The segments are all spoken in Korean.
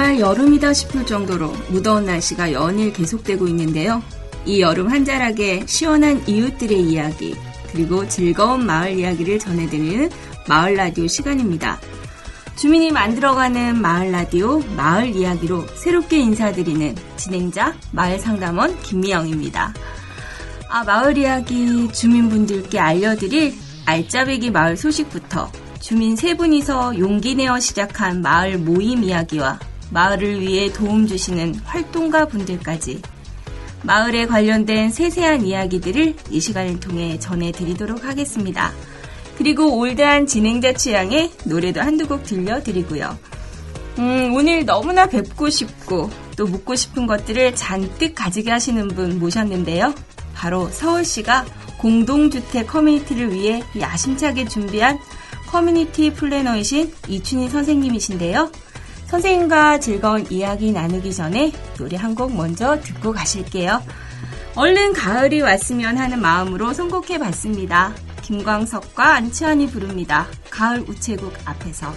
정말 여름이다 싶을 정도로 무더운 날씨가 연일 계속되고 있는데요. 이 여름 한자락에 시원한 이웃들의 이야기, 그리고 즐거운 마을 이야기를 전해드리는 마을 라디오 시간입니다. 주민이 만들어가는 마을 라디오, 마을 이야기로 새롭게 인사드리는 진행자, 마을 상담원 김미영입니다. 아, 마을 이야기 주민분들께 알려드릴 알짜배기 마을 소식부터 주민 세 분이서 용기 내어 시작한 마을 모임 이야기와 마을을 위해 도움 주시는 활동가 분들까지 마을에 관련된 세세한 이야기들을 이 시간을 통해 전해드리도록 하겠습니다. 그리고 올드한 진행자 취향의 노래도 한두 곡 들려드리고요. 음, 오늘 너무나 뵙고 싶고 또 묻고 싶은 것들을 잔뜩 가지게 하시는 분 모셨는데요. 바로 서울시가 공동주택 커뮤니티를 위해 야심차게 준비한 커뮤니티 플래너이신 이춘희 선생님이신데요. 선생님과 즐거운 이야기 나누기 전에 노래 한 곡 먼저 듣고 가실게요. 얼른 가을이 왔으면 하는 마음으로 선곡해 봤습니다. 김광석과 안치환이 부릅니다. 가을 우체국 앞에서.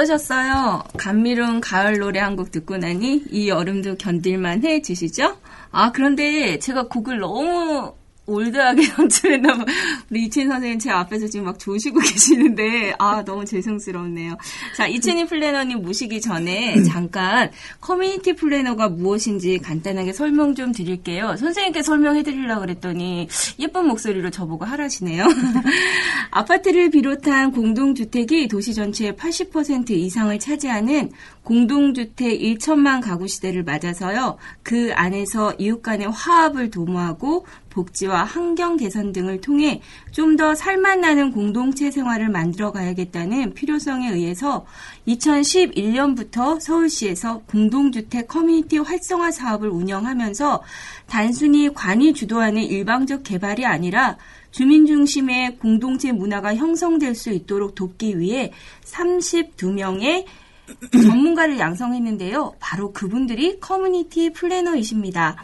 어떠셨어요? 감미로운 가을 노래 한 곡 듣고 나니 이 여름도 견딜만 해지시죠? 아, 그런데 제가 곡을 너무 old하게 연출했나 봐. 우리 이춘희 선생님 제 앞에서 지금 막 조시고 계시는데, 아, 너무 죄송스럽네요. 자, 이춘희 플래너님 모시기 전에 잠깐 커뮤니티 플래너가 무엇인지 간단하게 설명 좀 드릴게요. 선생님께 설명해 드리려고 그랬더니 예쁜 목소리로 저보고 하라시네요. 아파트를 비롯한 공동주택이 도시 전체의 80% 이상을 차지하는 공동주택 1천만 가구 시대를 맞아서요. 그 안에서 이웃 간의 화합을 도모하고 복지와 환경 개선 등을 통해 좀 더 살맛나는 공동체 생활을 만들어 가야겠다는 필요성에 의해서 2011년부터 서울시에서 공동주택 커뮤니티 활성화 사업을 운영하면서 단순히 관이 주도하는 일방적 개발이 아니라 주민 중심의 공동체 문화가 형성될 수 있도록 돕기 위해 32명의 전문가를 양성했는데요. 바로 그분들이 커뮤니티 플래너이십니다.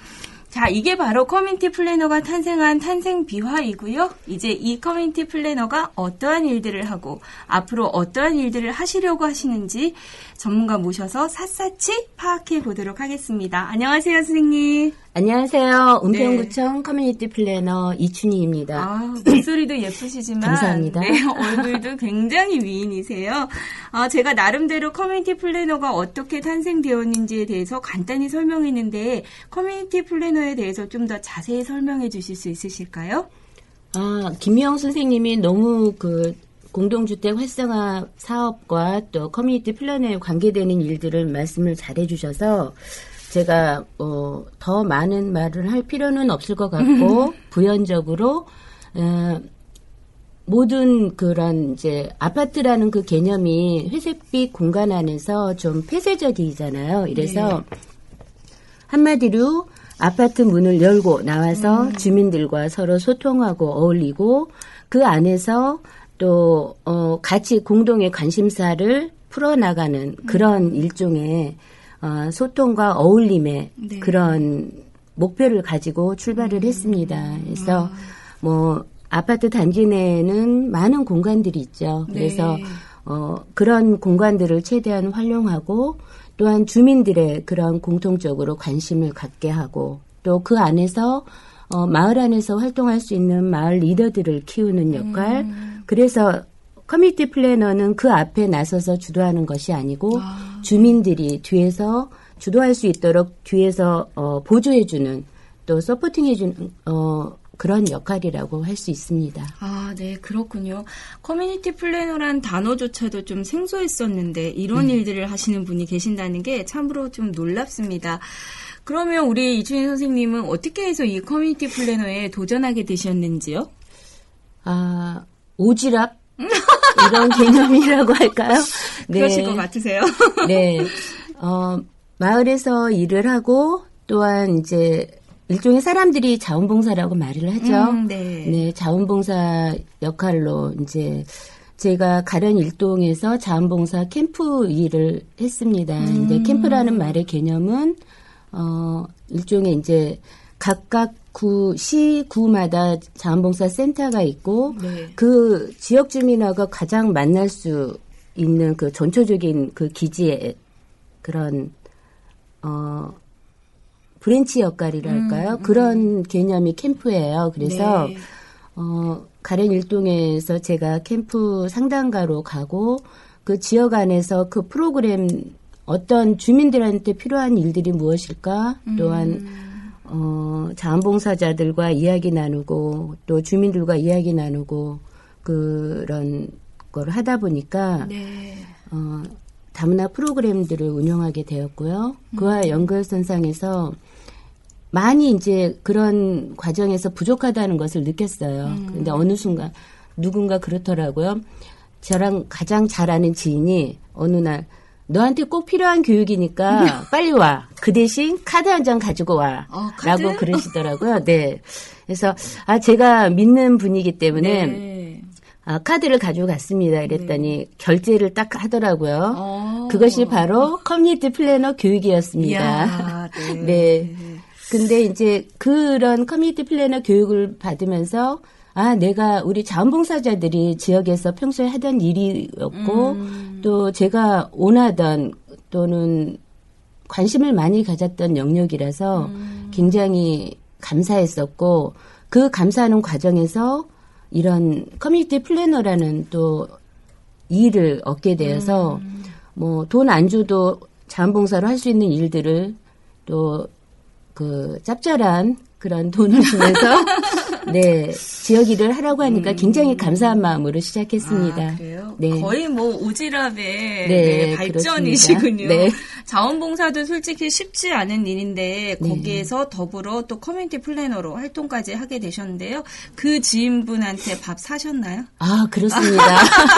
자, 이게 바로 커뮤니티 플래너가 탄생한 탄생 비화이고요. 이제 이 커뮤니티 플래너가 어떠한 일들을 하고 앞으로 어떠한 일들을 하시려고 하시는지 전문가 모셔서 샅샅이 파악해 보도록 하겠습니다. 안녕하세요, 선생님. 안녕하세요. 은평구청 커뮤니티 플래너 이춘희입니다. 아, 목소리도 예쁘시지만 감사합니다. 네, 얼굴도 굉장히 미인이세요. 아, 제가 나름대로 커뮤니티 플래너가 어떻게 탄생되었는지에 대해서 간단히 설명했는데 커뮤니티 플래너에 대해서 좀 더 자세히 설명해 주실 수 있으실까요? 아, 김미영 선생님이 너무 그 공동주택 활성화 사업과 또 커뮤니티 플래너에 관계되는 일들을 말씀을 잘 해 주셔서 제가 어, 더 많은 말을 할 필요는 없을 것 같고 부연적으로 어, 모든 그런 이제 아파트라는 그 개념이 회색빛 공간 안에서 좀 폐쇄적이잖아요. 이래서 한마디로 아파트 문을 열고 나와서 주민들과 서로 소통하고 어울리고 그 안에서 또 어, 같이 공동의 관심사를 풀어나가는 그런 일종의 어, 소통과 어울림의 네. 그런 목표를 가지고 출발을 했습니다. 그래서 뭐 아파트 단지 내에는 많은 공간들이 있죠. 그래서 네. 어, 그런 공간들을 최대한 활용하고 또한 주민들의 그런 공통적으로 관심을 갖게 하고 또 그 안에서 어, 마을 안에서 활동할 수 있는 마을 리더들을 키우는 역할. 그래서 커뮤니티 플래너는 그 앞에 나서서 주도하는 것이 아니고 주민들이 뒤에서 주도할 수 있도록 뒤에서 어, 보조해주는 또 supporting해주는 어, 그런 역할이라고 할 수 있습니다. 아, 네, 그렇군요. 커뮤니티 플래너란 단어조차도 좀 생소했었는데 이런 일들을 하시는 분이 계신다는 게 참으로 좀 놀랍습니다. 그러면 우리 이춘희 선생님은 어떻게 해서 이 커뮤니티 플래너에 도전하게 되셨는지요? 아, 오지랖? 이런 개념이라고 할까요? 그러실 것 같으세요? 네. 어, 마을에서 일을 하고 또한 이제 일종의 사람들이 자원봉사라고 말을 하죠. 음, 네. 네, 자원봉사 역할로 이제 제가 가련 일동에서 자원봉사 캠프 일을 했습니다. 음. 이제 캠프라는 말의 개념은 어 일종의 이제 각각 구, 시, 구마다 자원봉사 센터가 있고 네. 그 지역 주민하고 가장 만날 수 있는 그 전초적인 그 기지의 그런 어 branch 역할이랄까요? 그런 개념이 캠프예요. 그래서 네. 어 갈현 일동에서 제가 캠프 상담가로 가고 그 지역 안에서 그 프로그램 어떤 주민들한테 필요한 일들이 무엇일까? 또한 어, 자원봉사자들과 이야기 나누고 또 주민들과 이야기 나누고 그런 걸 하다 보니까 네. 어, 다문화 프로그램들을 운영하게 되었고요. 그와 연결선상에서 많이 이제 그런 과정에서 부족하다는 것을 느꼈어요. 근데 어느 순간 누군가 그렇더라고요. 저랑 가장 잘 아는 지인이 어느 날 너한테 꼭 필요한 교육이니까 빨리 와. 그 대신 카드 한 장 가지고 와. 어? 라고 그러시더라고요. 네. 그래서 아 제가 믿는 분이기 때문에 네. 아, 카드를 가지고 갔습니다. 이랬더니 결제를 딱 하더라고요. 어. 그것이 바로 커뮤니티 플래너 교육이었습니다. 이야, 네. 네. 근데 이제 그런 커뮤니티 플래너 교육을 받으면서 아, 내가 우리 자원봉사자들이 지역에서 평소에 하던 일이었고, 음. 또 제가 원하던 또는 관심을 많이 가졌던 영역이라서 음. 굉장히 감사했었고, 그 감사하는 과정에서 이런 커뮤니티 플래너라는 또 일을 얻게 되어서 음. 뭐 돈 안 줘도 자원봉사로 할 수 있는 일들을 또 그 짭짤한 그런 돈을 주면서 네 지역 일을 하라고 하니까 굉장히 감사한 마음으로 시작했습니다. 음. 아, 그래요? 네. 거의 뭐 오지랖의 네, 네, 발전이시군요. 네. 자원봉사도 솔직히 쉽지 않은 일인데 네. 거기에서 더불어 또 커뮤니티 플래너로 활동까지 하게 되셨는데요. 그 지인분한테 밥 사셨나요? 아 그렇습니다.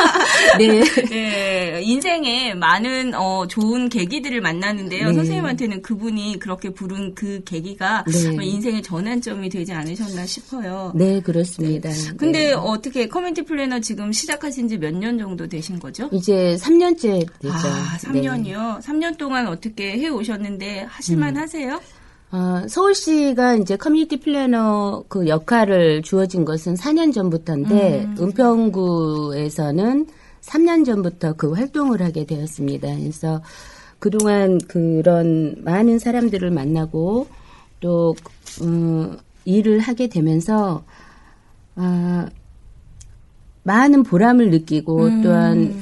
네. 네, 인생에 많은 어, 좋은 계기들을 만나는데요. 네. 선생님한테는 그분이 그렇게 부른 그 계기가 인생의 전환점이 되지 않으셨나 싶어요. 네 그렇습니다. 근데 네. 어떻게 커뮤니티 플래너 지금 시작하신 지 몇 년 정도 되신 거죠? 이제 3년째 되죠. 아, 네. 3년이요? 3년 동안 어떻게 해 오셨는데 음. 하실만 하세요? 아, 서울시가 이제 커뮤니티 플래너 그 역할을 주어진 것은 4년 전부터인데 음. 은평구에서는 3년 전부터 그 활동을 하게 되었습니다. 그래서 그동안 그런 많은 사람들을 만나고 또 음, 일을 하게 되면서 아, 많은 보람을 느끼고 음. 또한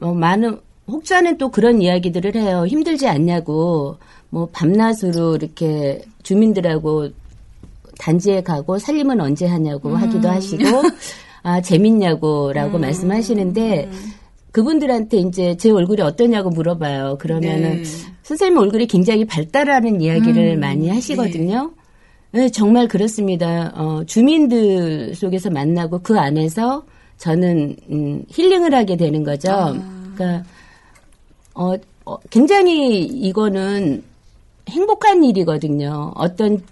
어, 많은 혹자는 또 그런 이야기들을 해요. 힘들지 않냐고 뭐 밤낮으로 이렇게 주민들하고 단지에 가고 살림은 언제 하냐고 음. 하기도 하시고 아 재밌냐고라고 말씀하시는데 그분들한테 이제 제 얼굴이 어떠냐고 물어봐요. 그러면은 네. 선생님 얼굴이 굉장히 발달하는 이야기를 음, 많이 하시거든요. 네, 정말 그렇습니다. 어, 주민들 속에서 만나고 그 안에서 저는 음, 힐링을 하게 되는 거죠. 아. 그러니까 어, 어, 굉장히 이거는 행복한 일이거든요. 어떤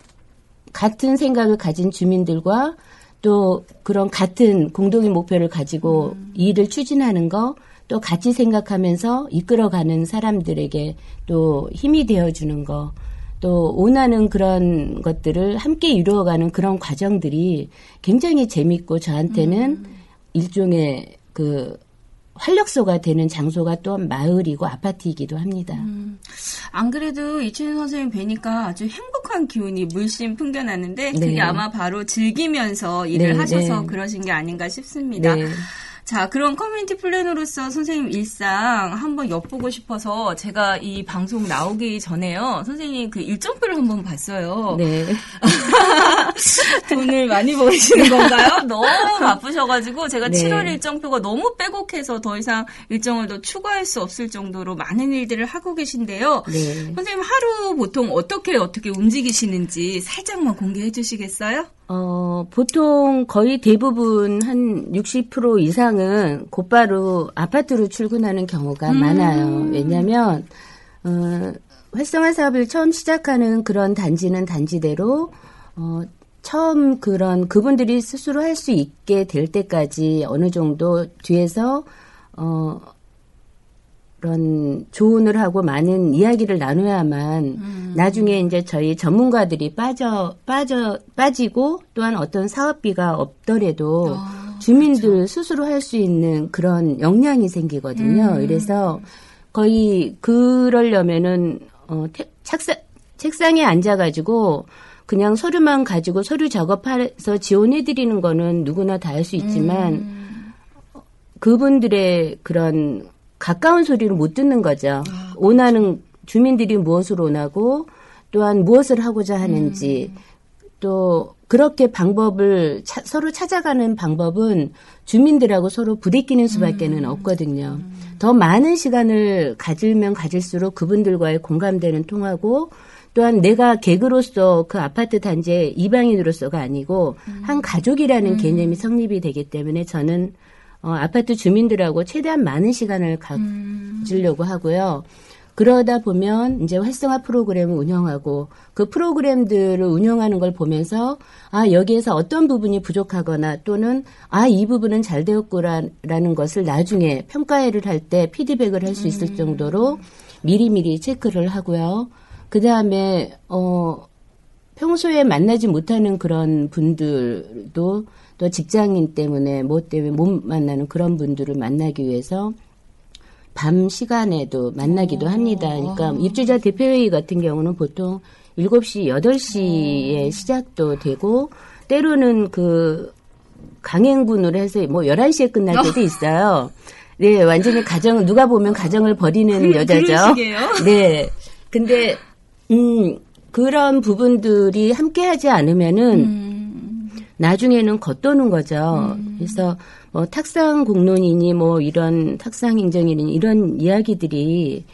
같은 생각을 가진 주민들과 또 그런 같은 공동의 목표를 가지고 일을 추진하는 거, 또 같이 생각하면서 이끌어가는 사람들에게 또 힘이 되어주는 거, 또 원하는 그런 것들을 함께 이루어가는 그런 과정들이 굉장히 재밌고 저한테는 일종의 그 활력소가 되는 장소가 또한 마을이고 아파트이기도 합니다. 안 그래도 이춘희 선생님 뵈니까 아주 행복한 기운이 물씬 풍겨나는데 네. 그게 아마 바로 즐기면서 일을 네, 하셔서 네. 그러신 게 아닌가 싶습니다. 네. 자, 그럼 커뮤니티 플래너로서 선생님 일상 한번 엿보고 싶어서 제가 이 방송 나오기 전에요. 선생님 그 일정표를 한번 봤어요. 네. 돈을 많이 버시는 건가요? 너무 바쁘셔가지고 제가 네. 7월 일정표가 너무 빼곡해서 더 이상 일정을 더 추가할 수 없을 정도로 많은 일들을 하고 계신데요. 네. 선생님 하루 보통 어떻게 어떻게 움직이시는지 살짝만 공개해 주시겠어요? 어, 보통 거의 대부분 한 60% 이상 은 곧바로 아파트로 출근하는 경우가 많아요. 왜냐면, 어, 활성화 사업을 처음 시작하는 그런 단지는 단지대로, 어, 처음 그런 그분들이 스스로 할 수 있게 될 때까지 어느 정도 뒤에서, 어, 그런 조언을 하고 많은 이야기를 나눠야만 나중에 이제 저희 전문가들이 빠져 빠져 빠지고 또한 어떤 사업비가 없더라도 주민들 스스로 할 수 있는 그런 역량이 생기거든요. 그래서 거의 그러려면은 어 태- 책상 책상에 앉아가지고 그냥 서류만 가지고 서류 작업해서 지원해 드리는 거는 누구나 다 할 수 있지만 그분들의 그런 가까운 소리를 못 듣는 거죠. 원하는 주민들이 무엇을 원하고 또한 무엇을 하고자 하는지 또 그렇게 방법을 차- 서로 찾아가는 방법은 주민들하고 서로 부대끼는 수밖에는 없거든요. 더 많은 시간을 가질면 가질수록 그분들과의 공감대는 통하고 또한 내가 객으로서 그 아파트 단지의 이방인으로서가 아니고 한 가족이라는 개념이 성립이 되기 때문에 저는 어, 아파트 주민들하고 최대한 많은 시간을 가지려고 하고요. 그러다 보면 이제 활성화 프로그램을 운영하고 그 프로그램들을 운영하는 걸 보면서 아 여기에서 어떤 부분이 부족하거나 또는 아 이 부분은 잘 되었구나라는 것을 나중에 평가회를 할 때 피드백을 할 수 있을 정도로 미리미리 체크를 하고요. 그 다음에 어 평소에 만나지 못하는 그런 분들도 또 직장인 때문에 뭐 때문에 못 만나는 그런 분들을 만나기 위해서 밤 시간에도 만나기도 합니다. 그러니까 입주자 대표회의 같은 경우는 보통 7시, 8시에 시작도 되고 때로는 그 강행군으로 해서 뭐 11시에 끝날 때도 있어요. 네, 완전히 가정을 누가 보면 가정을 버리는 여자죠. 그러시게요? 네. 근데 음 그런 부분들이 함께 하지 않으면은 나중에는 겉도는 거죠. 그래서 뭐 탁상 공론이니 뭐 이런 탁상 행정이니 이런 이야기들이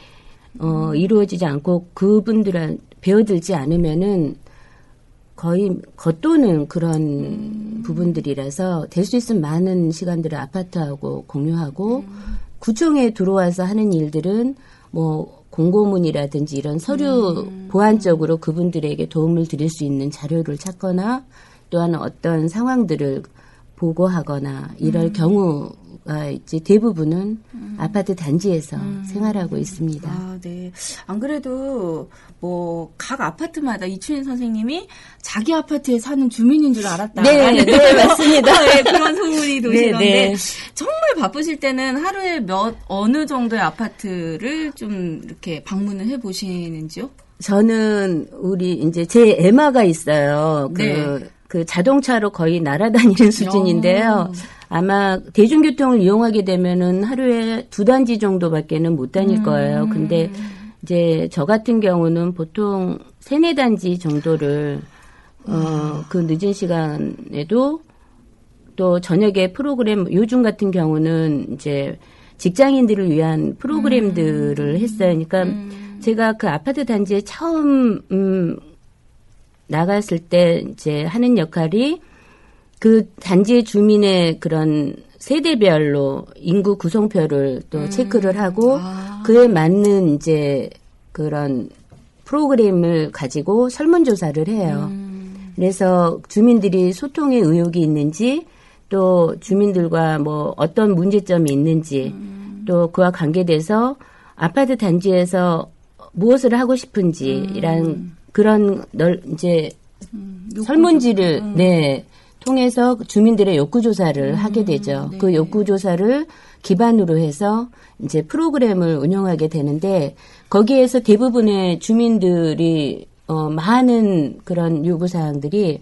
어 이루어지지 않고 그분들한 배워들지 않으면은 거의 겉도는 그런 부분들이라서 될 수 있으면 많은 시간들을 아파트하고 공유하고 구청에 들어와서 하는 일들은 뭐 공고문이라든지 이런 서류 보완적으로 그분들에게 도움을 드릴 수 있는 자료를 찾거나 또한 어떤 상황들을 보고하거나 이럴 경우가 있지 대부분은 아파트 단지에서 생활하고 있습니다. 아, 네. 안 그래도 뭐 각 아파트마다 이춘희 선생님이 자기 아파트에 사는 주민인 줄 알았다. 네, 네, 맞습니다. 네, 그런 소문이 도시던데 네. 정말 바쁘실 때는 하루에 몇 어느 정도의 아파트를 좀 이렇게 방문을 해 보시는지요? 저는 우리 이제 제 에마가 있어요. 그, 네. 그 자동차로 거의 날아다니는 수준인데요. 아마 대중교통을 이용하게 되면은 하루에 두 단지 정도밖에는 못 다닐 거예요. 근데 이제 저 같은 경우는 보통 세네 단지 정도를 어, 그 늦은 시간에도 또 저녁에 프로그램 요즘 같은 경우는 이제 직장인들을 위한 프로그램들을 했어요. 그러니까 제가 그 아파트 단지에 처음 음 나갔을 때 이제 하는 역할이 그 단지의 주민의 그런 세대별로 인구 구성표를 또 체크를 하고 그에 맞는 이제 그런 프로그램을 가지고 설문조사를 해요. 그래서 주민들이 소통에 의욕이 있는지 또 주민들과 뭐 어떤 문제점이 있는지 또 그와 관계돼서 아파트 단지에서 무엇을 하고 싶은지랑 그런 널 이제 설문지를 네 통해서 주민들의 욕구 조사를 하게 되죠. 그 욕구 조사를 기반으로 해서 이제 프로그램을 운영하게 되는데 거기에서 대부분의 주민들이 어 많은 그런 요구 사항들이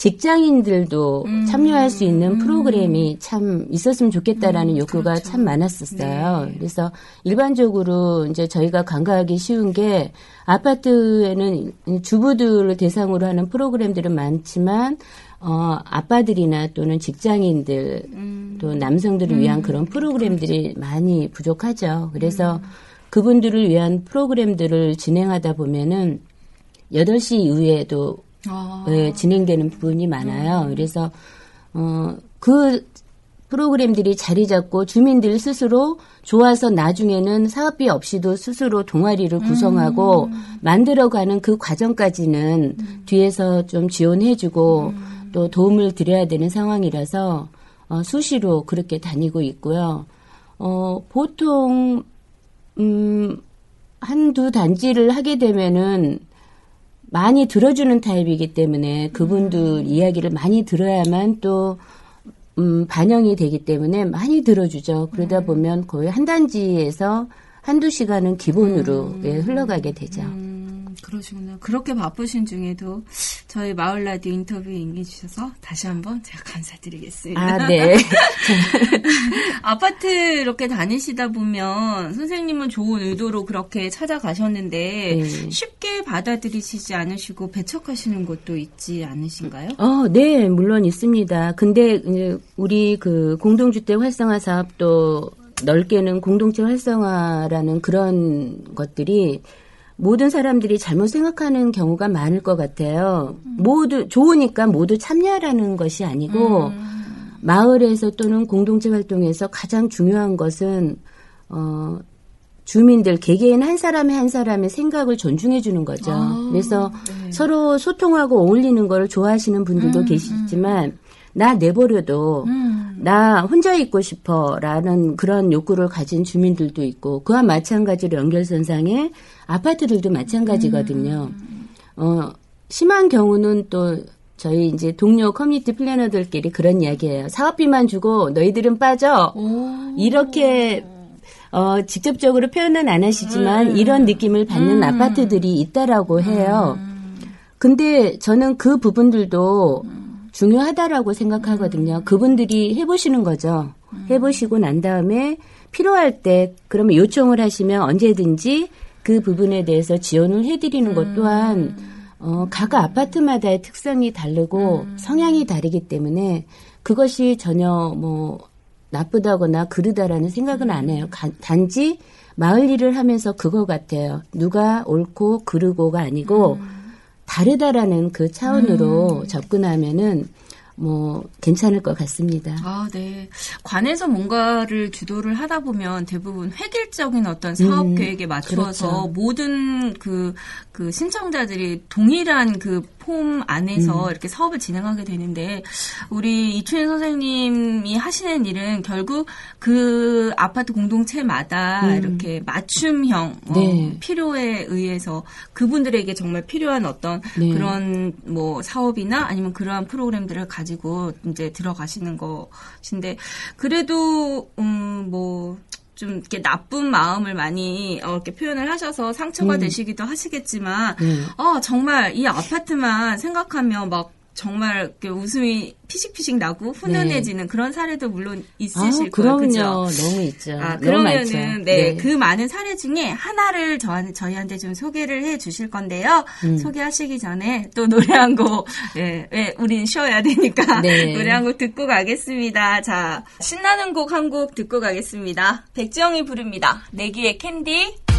직장인들도 참여할 수 있는 프로그램이 참 있었으면 좋겠다라는 욕구가 참 많았었어요. 그래서 일반적으로 이제 저희가 간과하기 쉬운 게 아파트에는 주부들을 대상으로 하는 프로그램들은 많지만 어, 아빠들이나 또는 직장인들 또 남성들을 위한 그런 프로그램들이 많이 부족하죠. 그래서 그분들을 위한 프로그램들을 진행하다 보면은 8시 이후에도 아. 예, 진행되는 부분이 많아요. 그래서 어, 그 프로그램들이 자리 잡고 주민들 스스로 좋아서 나중에는 사업비 없이도 스스로 동아리를 구성하고 만들어가는 그 과정까지는 뒤에서 좀 지원해주고 또 도움을 드려야 되는 상황이라서 어, 수시로 그렇게 다니고 있고요. 어, 보통 음, 한두 단지를 하게 되면은 많이 들어주는 타입이기 때문에 그분들 이야기를 많이 들어야만 또 음, 반영이 되기 때문에 많이 들어주죠. 그러다 보면 거의 한 단지에서 한두 시간은 기본으로 예, 흘러가게 되죠. 음, 그러시구나. 그렇게 바쁘신 중에도 저희 마을 라디오 인터뷰 응해주셔서 다시 한번 제가 감사드리겠습니다. 아, 네. 아파트 이렇게 다니시다 보면 선생님은 좋은 의도로 그렇게 찾아가셨는데 네. 쉽게 받아들이시지 않으시고 배척하시는 것도 있지 않으신가요? 어, 네, 물론 있습니다. 근데 우리 그 공동주택 활성화 사업도 넓게는 공동체 활성화라는 그런 것들이 모든 사람들이 잘못 생각하는 경우가 많을 것 같아요. 모두 좋으니까 모두 참여하라는 것이 아니고 마을에서 또는 공동체 활동에서 가장 중요한 것은 어 주민들 개개인 한 사람의 한 사람의 생각을 존중해 주는 거죠. 그래서 서로 소통하고 어울리는 걸 좋아하시는 분들도 계시지만 나 내버려도 나 혼자 있고 싶어라는 그런 욕구를 가진 주민들도 있고 그와 마찬가지로 연결선상에 아파트들도 마찬가지거든요. 어 심한 경우는 또 저희 이제 동료 커뮤니티 플래너들끼리 그런 이야기예요. 사업비만 주고 너희들은 빠져. 이렇게 어, 직접적으로 표현은 안 하시지만 이런 느낌을 받는 아파트들이 있다라고 해요. 근데 저는 그 부분들도 중요하다라고 생각하거든요. 그분들이 해보시는 거죠. 해보시고 난 다음에 필요할 때 그러면 요청을 하시면 언제든지 그 부분에 대해서 지원을 해드리는 것 또한 어, 각 아파트마다의 특성이 다르고 성향이 다르기 때문에 그것이 전혀 뭐 나쁘다거나 그르다라는 생각은 안 해요. 가- 단지 마을 일을 하면서 그거 같아요. 누가 옳고 그르고가 아니고 다르다라는 그 차원으로 접근하면은 뭐 괜찮을 것 같습니다. 아, 네. 관에서 뭔가를 주도를 하다 보면 대부분 획일적인 어떤 사업 음, 계획에 맞추어서 그렇죠. 모든 그, 그 신청자들이 동일한 그 폼 안에서 음. 이렇게 사업을 진행하게 되는데 우리 이춘희 선생님이 하시는 일은 결국 그 아파트 공동체마다 이렇게 맞춤형 어, 음. 네. 필요에 의해서 그분들에게 정말 필요한 어떤 네. 그런 뭐 사업이나 아니면 그러한 프로그램들을 가지고 이제 들어가시는 것인데 그래도 음 뭐 좀 이렇게 나쁜 마음을 많이 어, 이렇게 표현을 하셔서 상처가 되시기도 하시겠지만 네. 아 정말 이 아파트만 생각하면 막 정말 웃음이 피식피식 나고 훈훈해지는 그런 사례도 물론 아, 있으실 거예요. 그럼요. 그죠? 너무 있죠. 아. 그러면은 네, 그 많은 사례 중에 하나를 저한테 저희한테 좀 소개를 해 주실 건데요. 음. 소개하시기 전에 또 노래 한곡 예, 예, 우린 쉬어야 되니까 네. 노래 한 곡 듣고 가겠습니다. 자, 신나는 곡 한곡 듣고 가겠습니다. 백지영이 부릅니다. 내기의 캔디.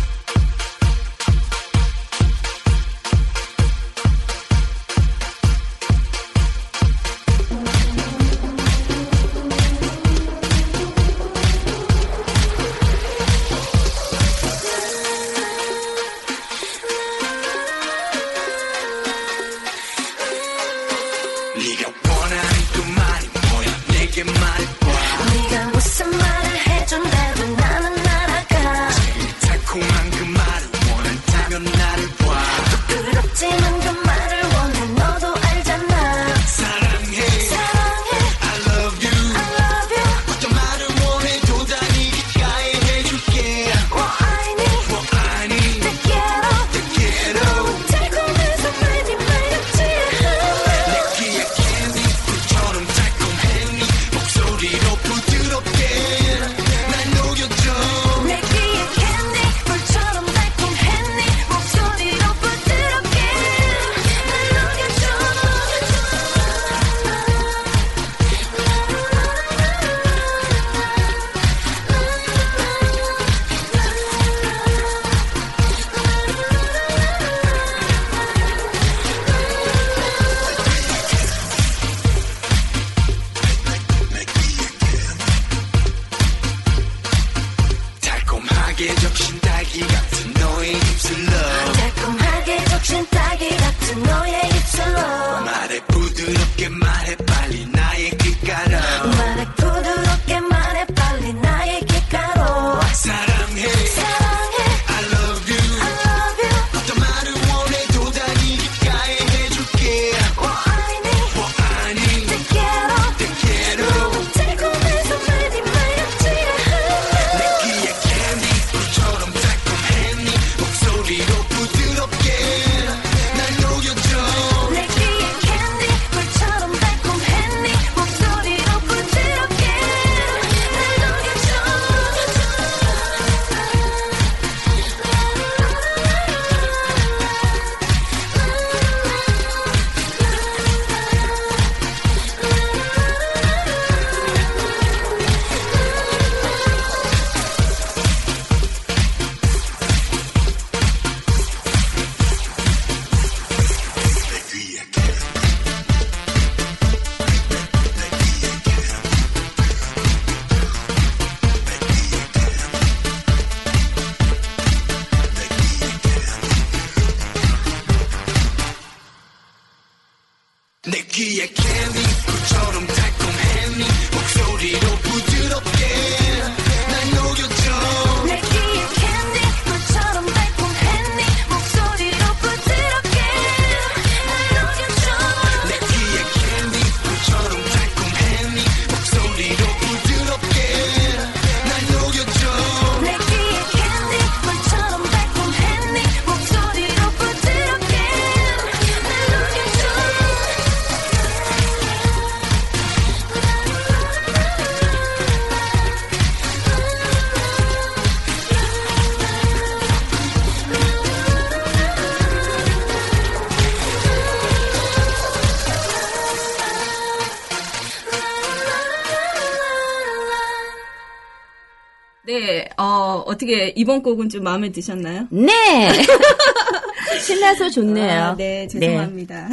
어, 어떻게 이번 곡은 좀 마음에 드셨나요? 네! 신나서 좋네요. 아, 네, 죄송합니다.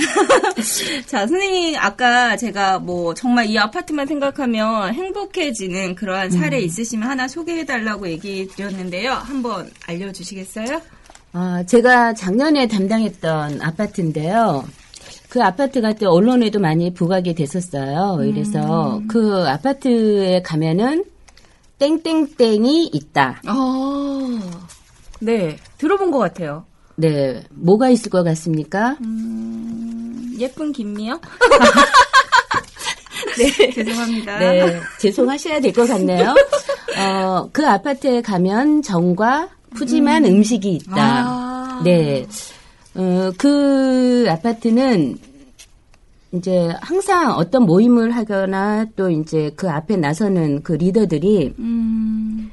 자, 선생님, 아까 제가 뭐, 정말 이 아파트만 생각하면 행복해지는 그러한 사례 있으시면 하나 소개해 달라고 얘기 드렸는데요. 한번 알려 주시겠어요? 아, 제가 작년에 담당했던 아파트인데요. 그 아파트가 또 언론에도 많이 부각이 됐었어요. 그래서 그 아파트에 가면은 땡땡땡이 있다. 아, 네, 들어본 것 같아요. 네, 뭐가 있을 것 같습니까? 음, 예쁜 김미요? 네, 죄송합니다. 네, 죄송하셔야 될 것 같네요. 어, 그 아파트에 가면 정과 푸짐한 음. 식이 있다. 아. 네. 어, 그 아파트는 이제 항상 어떤 모임을 하거나 또 이제 그 앞에 나서는 그 리더들이 음,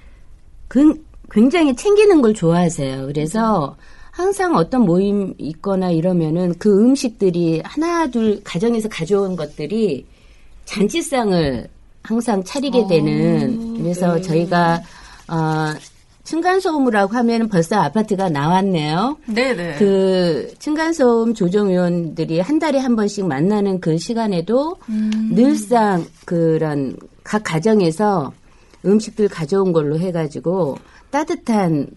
그 굉장히 챙기는 걸 좋아하세요. 그래서 항상 어떤 모임 있거나 이러면은 그 음식들이 하나 둘 가정에서 가져온 것들이 잔치상을 항상 차리게 되는 그래서 네. 저희가 어 층간소음이라고 하면 벌써 아파트가 나왔네요. 네네. 그 층간소음 조정위원들이 한 달에 한 번씩 만나는 그 시간에도 늘상 그런 각 가정에서 음식들 가져온 걸로 해가지고 따뜻한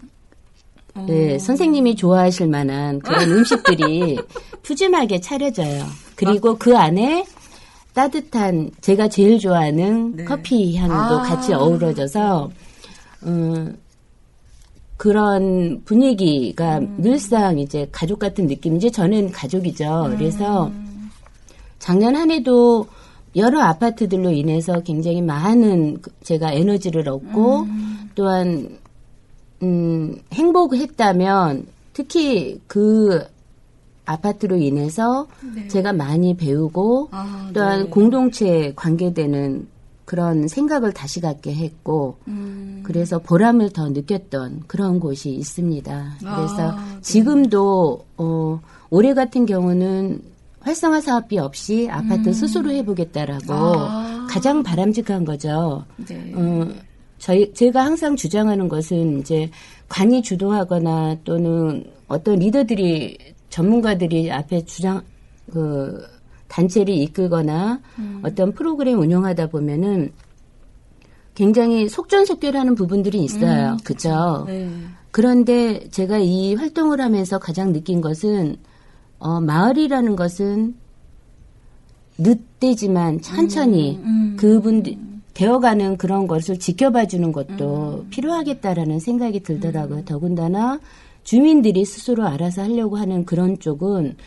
예, 선생님이 좋아하실 만한 그런 음식들이 푸짐하게 차려져요. 그리고 그 안에 따뜻한 제가 제일 좋아하는 네. 커피 향도 아. 같이 어우러져서 음, 그런 분위기가 늘상 이제 가족 같은 느낌이지 저는 가족이죠. 그래서 작년 한 해도 여러 아파트들로 인해서 굉장히 많은 그- 제가 에너지를 얻고 또한 음, 행복했다면 특히 그 아파트로 인해서 제가 많이 배우고 아, 또한 네. 공동체에 관계되는 그런 생각을 다시 갖게 했고 그래서 보람을 더 느꼈던 그런 곳이 있습니다. 그래서 아, 네. 지금도 어, 올해 같은 경우는 활성화 사업비 없이 아파트 스스로 해보겠다라고 음. 아. 가장 바람직한 거죠. 네. 어, 저희 제가 항상 주장하는 것은 이제 관이 주도하거나 또는 어떤 리더들이 전문가들이 앞에 주장 그 단체를 이끌거나 어떤 프로그램 운영하다 보면은 굉장히 속전속결하는 부분들이 있어요. 그죠? 네. 그런데 제가 이 활동을 하면서 가장 느낀 것은 어, 마을이라는 것은 늦대지만 천천히 그분들 되어가는 그런 것을 지켜봐 주는 것도 필요하겠다라는 생각이 들더라고요. 더군다나 주민들이 스스로 알아서 하려고 하는 그런 쪽은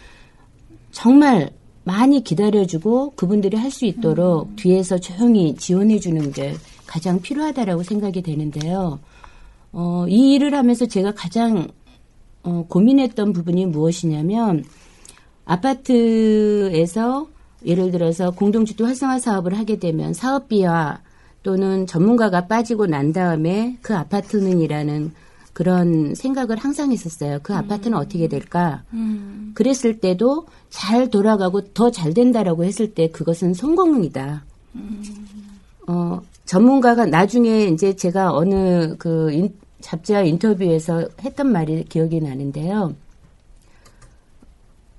정말 많이 기다려주고 그분들이 할 수 있도록 뒤에서 조용히 지원해 주는 게 가장 필요하다라고 생각이 되는데요. 어, 이 일을 하면서 제가 가장 어, 고민했던 부분이 무엇이냐면 아파트에서 예를 들어서 공동주택 활성화 사업을 하게 되면 사업비와 또는 전문가가 빠지고 난 다음에 그 아파트는이라는 그런 생각을 항상 했었어요. 그 아파트는 어떻게 될까? 그랬을 때도 잘 돌아가고 더 잘 된다라고 했을 때 그것은 성공이다. 어, 전문가가 나중에 이제 제가 어느 그 인- 잡지와 인터뷰에서 했던 말이 기억이 나는데요.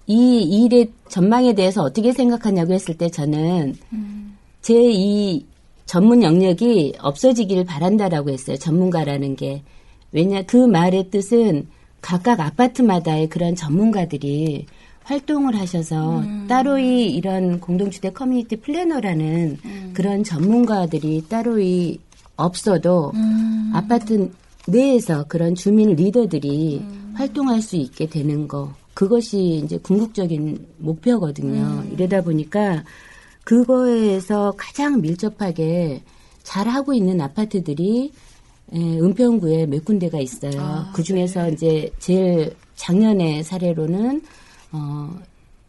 이 일의 전망에 대해서 어떻게 생각하냐고 했을 때 저는 제 이 전문 영역이 없어지기를 바란다라고 했어요. 전문가라는 게. 왜냐, 그 말의 뜻은 각각 아파트마다의 그런 전문가들이 활동을 하셔서 따로 이 이런 공동주택 커뮤니티 플래너라는 그런 전문가들이 따로 이 없어도 아파트 내에서 그런 주민 리더들이 활동할 수 있게 되는 거. 그것이 이제 궁극적인 목표거든요. 이러다 보니까 그거에서 가장 밀접하게 잘 하고 있는 아파트들이 에, 은평구에 몇 군데가 있어요. 그 중에서 이제 제일 작년의 사례로는 어,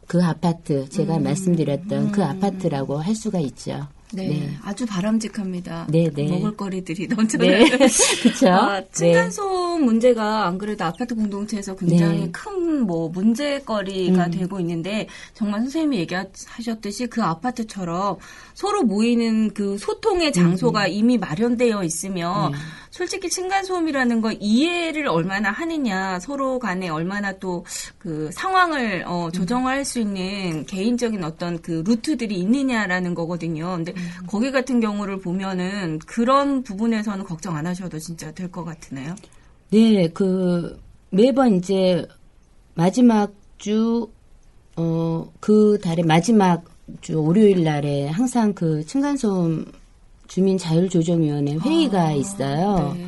그 아파트 제가 말씀드렸던 그 아파트라고 할 수가 있죠. 네, 네. 아주 바람직합니다. 네, 네. 먹을거리들이 넘쳐나. 네. 그쵸? 아, 네. 층간소음 문제가 안 그래도 아파트 공동체에서 굉장히 네. 큰뭐 문제거리가 음. 되고 있는데 정말 선생님이 얘기하셨듯이 그 아파트처럼 서로 모이는 그 소통의 장소가 이미 마련되어 있으면 음. 네. 솔직히 층간소음이라는 거 이해를 얼마나 하느냐 서로 간에 얼마나 또 그 상황을 어, 조정할 수 있는 개인적인 어떤 그 루트들이 있느냐라는 거거든요. 근데 거기 같은 경우를 보면은 그런 부분에서는 걱정 안 하셔도 진짜 될 것 같으네요. 네, 그 매번 이제 마지막 주, 어, 그 달의 마지막 주 월요일 날에 항상 그 층간소음 주민 자율조정위원회 회의가 있어요. 네.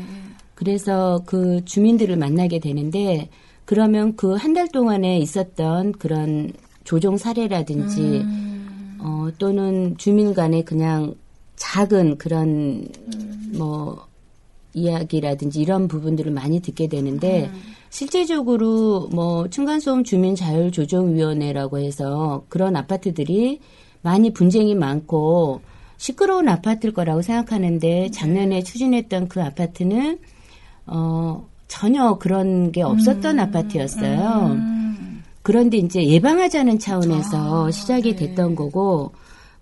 그래서 그 주민들을 만나게 되는데 그러면 그 한 달 동안에 있었던 그런 조정 사례라든지 어, 또는 주민 간의 그냥 작은 그런 뭐 이야기라든지 이런 부분들을 많이 듣게 되는데 실제적으로 뭐 층간소음 주민 자율 조정 위원회라고 해서 그런 아파트들이 많이 분쟁이 많고 시끄러운 아파트일 거라고 생각하는데 작년에 추진했던 그 아파트는 어 전혀 그런 게 없었던 아파트였어요. 그런데 이제 예방하자는 차원에서 시작이 됐던 거고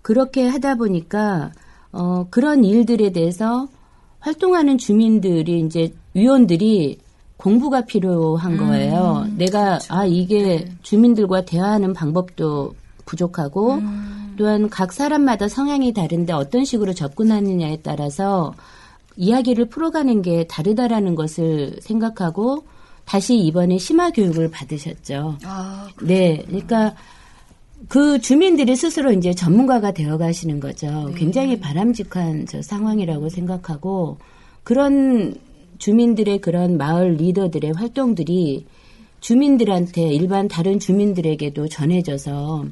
그렇게 하다 보니까 어 그런 일들에 대해서 활동하는 주민들이 이제 위원들이 공부가 필요한 거예요. 내가 아 이게 주민들과 대화하는 방법도 부족하고 또한 각 사람마다 성향이 다른데 어떤 식으로 접근하느냐에 따라서 이야기를 풀어가는 게 다르다라는 것을 생각하고 다시 이번에 심화 교육을 받으셨죠. 아, 네, 그러니까 그 주민들이 스스로 이제 전문가가 되어 가시는 거죠. 굉장히 바람직한 저 상황이라고 생각하고 그런 주민들의 그런 마을 리더들의 활동들이 주민들한테 일반 다른 주민들에게도 전해져서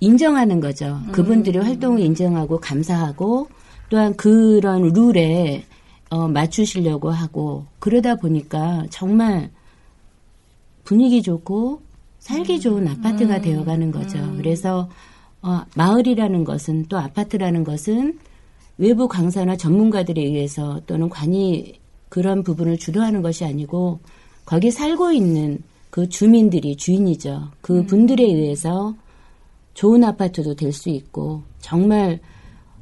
인정하는 거죠. 그분들의 활동을 인정하고 감사하고 또한 그런 룰에 어, 맞추시려고 하고 그러다 보니까 정말 분위기 좋고 살기 좋은 아파트가 되어가는 거죠. 그래서 어, 마을이라는 것은 또 아파트라는 것은 외부 강사나 전문가들에 의해서 또는 관이 그런 부분을 주도하는 것이 아니고 거기 살고 있는 그 주민들이 주인이죠. 그 분들에 의해서 좋은 아파트도 될 수 있고 정말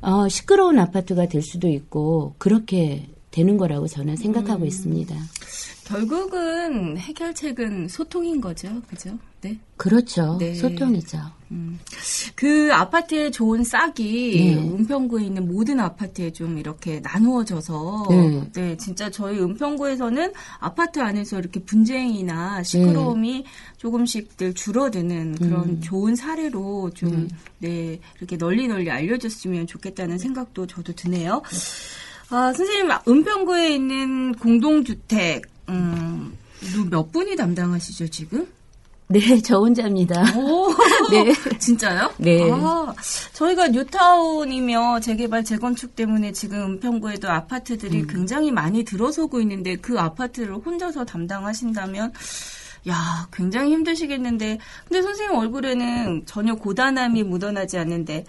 어, 시끄러운 아파트가 될 수도 있고 그렇게 되는 거라고 저는 생각하고 있습니다. 결국은 해결책은 소통인 거죠. 그죠? 네. 그렇죠. 네. 소통이죠. 그 아파트의 좋은 싹이 네. 은평구에 있는 모든 아파트에 좀 이렇게 나누어져서 네. 네, 진짜 저희 은평구에서는 아파트 안에서 이렇게 분쟁이나 시끄러움이 조금씩들 줄어드는 그런 음. 좋은 사례로 좀 네, 이렇게 널리 널리 알려졌으면 좋겠다는 생각도 저도 드네요. 아, 선생님, 은평구에 있는 공동주택, 음, 누- 몇 분이 담당하시죠, 지금? 네, 저 혼자입니다. 오, 네. 진짜요? 네. 아, 저희가 뉴타운이며 재개발 재건축 때문에 지금 은평구에도 아파트들이 굉장히 많이 들어서고 있는데 그 아파트를 혼자서 담당하신다면 야, 굉장히 힘드시겠는데. 근데 선생님 얼굴에는 전혀 고단함이 묻어나지 않는데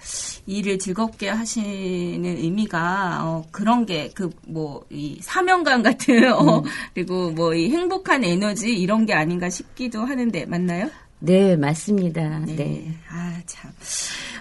일을 즐겁게 하시는 의미가 어, 그런 게 그 뭐 이 사명감 같은 어, 그리고 뭐 이 행복한 에너지 이런 게 아닌가 싶기도 하는데 맞나요? 네, 맞습니다. 네. 네. 아, 참.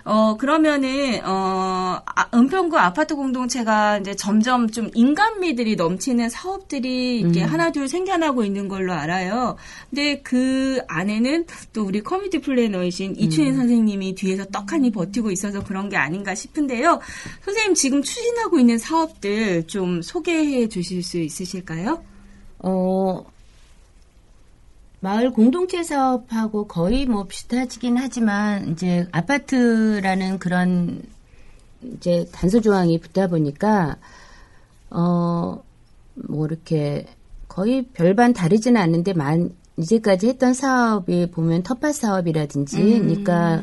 어, 그러면은, 어, 아, 은평구 아파트 공동체가 이제 점점 좀 인간미들이 넘치는 사업들이 이렇게 하나 둘 생겨나고 있는 걸로 알아요. 근데 그 안에는 또 우리 커뮤니티 플래너이신 이춘희 선생님이 뒤에서 떡하니 버티고 있어서 그런 게 아닌가 싶은데요. 선생님 지금 추진하고 있는 사업들 좀 소개해 주실 수 있으실까요? 어, 마을 공동체 사업하고 거의 뭐 비슷하긴 하지만 이제 아파트라는 그런 이제 단서 조항이 붙다 보니까 어, 뭐 이렇게 거의 별반 다르지는 않는데 만 이제까지 했던 사업이 보면 텃밭 사업이라든지 그러니까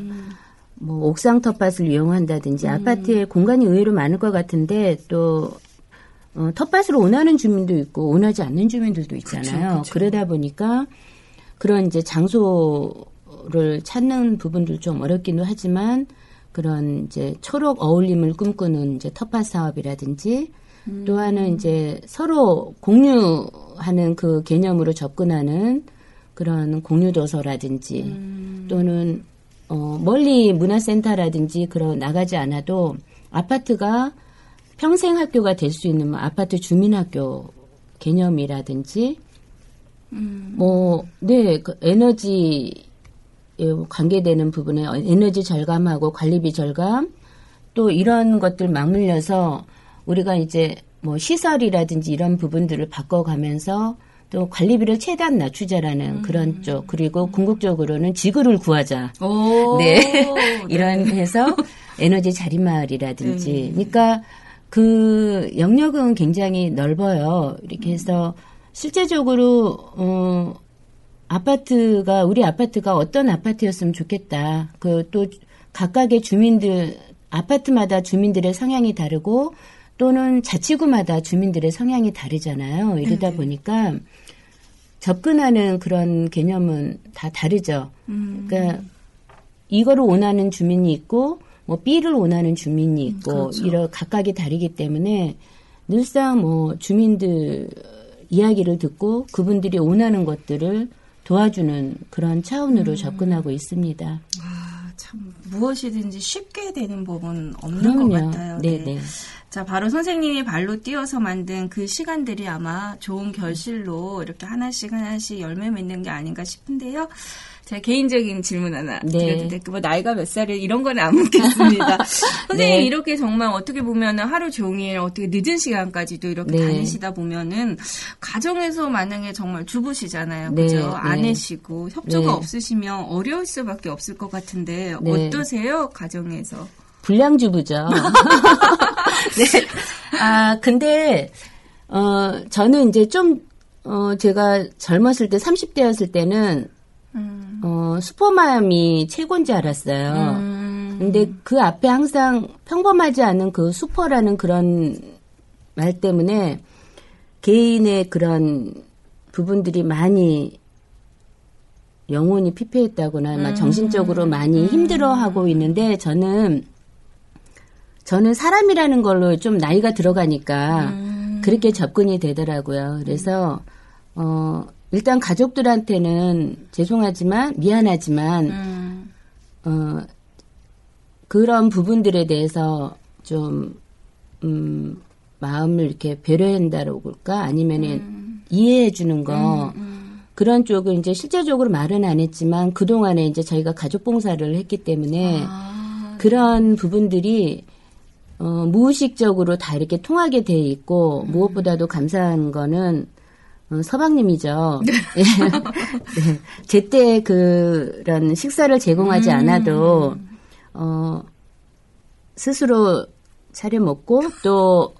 뭐 옥상 텃밭을 이용한다든지 아파트에 공간이 의외로 많을 것 같은데 또 어, 텃밭을 원하는 주민도 있고 원하지 않는 주민들도 있잖아요. 그러다 보니까 그런 이제 장소를 찾는 부분도 좀 어렵기도 하지만 그런 이제 초록 어울림을 꿈꾸는 이제 텃밭 사업이라든지 또 하나는 이제 서로 공유하는 그 개념으로 접근하는 그런 공유 도서라든지 또는 어 멀리 문화센터라든지 그런 나가지 않아도 아파트가 평생 학교가 될 수 있는 뭐 아파트 주민학교 개념이라든지 뭐, 네, 그 에너지 에 관계되는 부분에 에너지 절감하고 관리비 절감 또 이런 것들 맞물려서 우리가 이제 뭐 시설이라든지 이런 부분들을 바꿔가면서 또 관리비를 최대한 낮추자라는 그런 쪽 그리고 궁극적으로는 지구를 구하자 오, 네. 이런 해서 에너지 자립마을이라든지. 네. 그러니까 그 영역은 굉장히 넓어요. 이렇게 해서 실제적으로, 어, 아파트가, 우리 아파트가 어떤 아파트였으면 좋겠다. 그 또 각각의 주민들, 아파트마다 주민들의 성향이 다르고 또는 자치구마다 주민들의 성향이 다르잖아요. 이러다 보니까 접근하는 그런 개념은 다 다르죠. 그러니까 이거를 원하는 주민이 있고 뭐 B를 원하는 주민이 있고 이런 각각이 다르기 때문에 늘상 뭐 주민들 이야기를 듣고 그분들이 원하는 것들을 도와주는 그런 차원으로 접근하고 있습니다. 아, 참 무엇이든지 쉽게 되는 법은 없는 것 그럼요. 같아요. 네, 네. 자, 바로 선생님이 발로 뛰어서 만든 그 시간들이 아마 좋은 결실로 이렇게 하나씩 하나씩 열매 맺는 게 아닌가 싶은데요. 제 개인적인 질문 하나 네. 드려도 될까요? 뭐 나이가 몇 살을 이런 건 안 묻겠습니다. 선생님 네. 이렇게 정말 어떻게 보면은 하루 종일 어떻게 늦은 시간까지도 이렇게 네. 다니시다 보면은 가정에서 만약에 정말 주부시잖아요. 네, 그죠? 네. 아내시고 협조가 네. 없으시면 어려울 수밖에 없을 것 같은데 네. 어떠세요? 가정에서? 불량주부죠. 네. 아, 근데, 어, 저는 이제 좀, 어, 제가 젊었을 때, 30대였을 때는, 음. 어, 슈퍼맘이 최고인 줄 알았어요. 음. 근데 그 앞에 항상 평범하지 않은 그 슈퍼라는 그런 말 때문에 개인의 그런 부분들이 많이 영혼이 피폐했다거나 막 정신적으로 많이 힘들어하고 있는데 저는 저는 사람이라는 걸로 좀 나이가 들어가니까 그렇게 접근이 되더라고요. 그래서 어 일단 가족들한테는 죄송하지만 미안하지만 음. 어, 그런 부분들에 대해서 좀, 음, 마음을 이렇게 배려한다고 볼까? 아니면은 이해해 주는 거. 그런 쪽은 이제 실제적으로 말은 안 했지만 그동안에 이제 저희가 가족 봉사를 했기 때문에 그런 부분들이 어, 무의식적으로 다 이렇게 통하게 돼 있고 무엇보다도 감사한 거는 어, 서방님이죠. 예. 네. 제때 그런 식사를 제공하지 않아도 어, 스스로 차려 먹고 또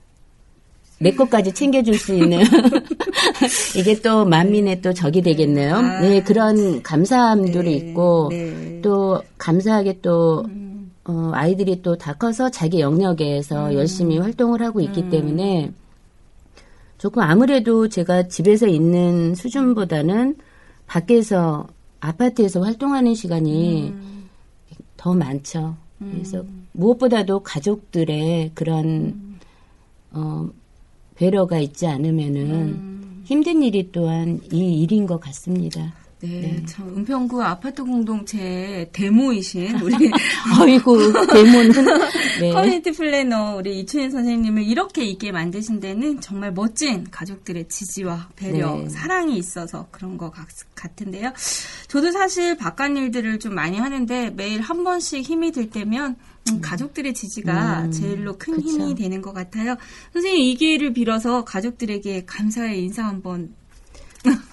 내 것까지 챙겨줄 수 있는 이게 또 만민의 또 적이 되겠네요. 네 그런 감사함들이 있고 네. 또 감사하게 또 어, 아이들이 또 다 커서 자기 영역에서 열심히 활동을 하고 있기 때문에 조금 아무래도 제가 집에서 있는 수준보다는 밖에서 아파트에서 활동하는 시간이 더 많죠. 그래서 무엇보다도 가족들의 그런 어, 배려가 있지 않으면은 힘든 일이 또한 이 일인 것 같습니다. 네, 참 은평구 아파트 공동체 데모이신 우리 아이고 대모는 네. 커뮤니티 플래너 우리 이춘희 선생님을 이렇게 있게 만드신 데는 정말 멋진 가족들의 지지와 배려, 네. 사랑이 있어서 그런 것 같, 같은데요. 저도 사실 바깥 일들을 좀 많이 하는데 매일 한 번씩 힘이 들 때면 음, 가족들의 지지가 제일로 큰 그쵸. 힘이 되는 것 같아요. 선생님 이 기회를 빌어서 가족들에게 감사의 인사 한번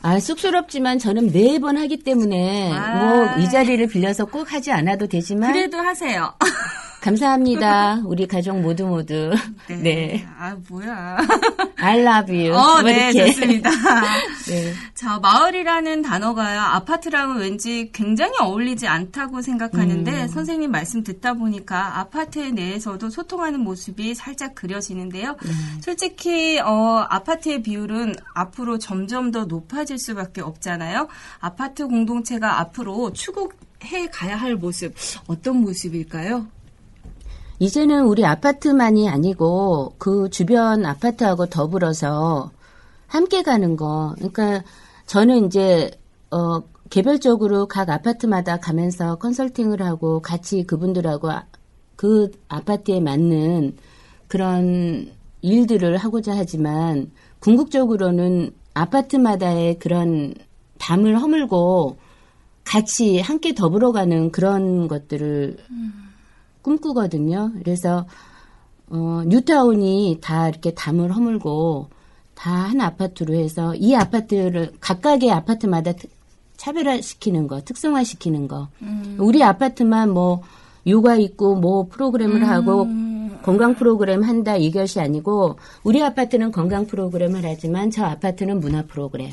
아, 쑥스럽지만 저는 매번 하기 때문에 아. 뭐 이 자리를 빌려서 꼭 하지 않아도 되지만 그래도 하세요. 감사합니다. 우리 가족 모두 모두. 네. 아 뭐야. I love you. 어, 뭐 네, 이렇게. 좋습니다. 네. 자, 마을이라는 단어가요, 아파트랑은 왠지 굉장히 어울리지 않다고 생각하는데, 음. 선생님 말씀 듣다 보니까 아파트 내에서도 소통하는 모습이 살짝 그려지는데요. 네. 솔직히, 어, 아파트의 비율은 앞으로 점점 더 높아질 수밖에 없잖아요. 아파트 공동체가 앞으로 추구 해 가야 할 모습, 어떤 모습일까요? 이제는 우리 아파트만이 아니고 그 주변 아파트하고 더불어서 함께 가는 거. 그러니까 저는 이제 어 개별적으로 각 아파트마다 가면서 컨설팅을 하고 같이 그분들하고 아- 그 아파트에 맞는 그런 일들을 하고자 하지만 궁극적으로는 아파트마다의 그런 담을 허물고 같이 함께 더불어 가는 그런 것들을 꿈꾸거든요. 그래서 어, 뉴타운이 다 이렇게 담을 허물고 다 한 아파트로 해서 이 아파트를 각각의 아파트마다 특- 차별화시키는 거, 특성화시키는 거. 우리 아파트만 뭐 요가 있고 뭐 프로그램을 하고 건강 프로그램 한다 이것이 아니고 우리 아파트는 건강 프로그램을 하지만 저 아파트는 문화 프로그램.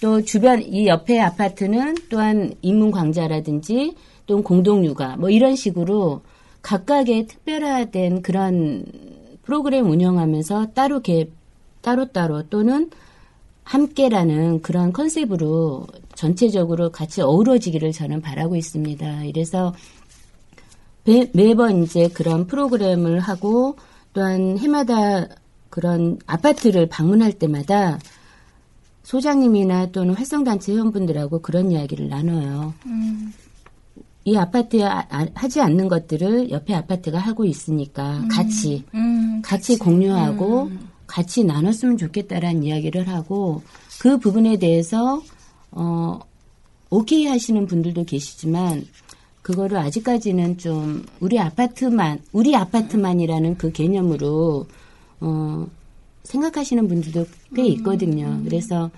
또 주변 이 옆에 아파트는 또한 인문 광자라든지 또 공동 육아 뭐 이런 식으로 각각의 특별화된 그런 프로그램 운영하면서 따로 개 따로따로 또는 함께라는 그런 컨셉으로 전체적으로 같이 어우러지기를 저는 바라고 있습니다. 이래서 매, 매번 이제 그런 프로그램을 하고 또한 해마다 그런 아파트를 방문할 때마다 소장님이나 또는 활성단체 회원분들하고 그런 이야기를 나눠요. 이 아파트에 아- 아- 하지 않는 것들을 옆에 아파트가 하고 있으니까 같이 음, 같이 공유하고 같이 나눴으면 좋겠다라는 이야기를 하고 그 부분에 대해서 어 오케이 하시는 분들도 계시지만 그거를 아직까지는 좀 우리 아파트만 우리 아파트만이라는 그 개념으로 어 생각하시는 분들도 꽤 있거든요. 그래서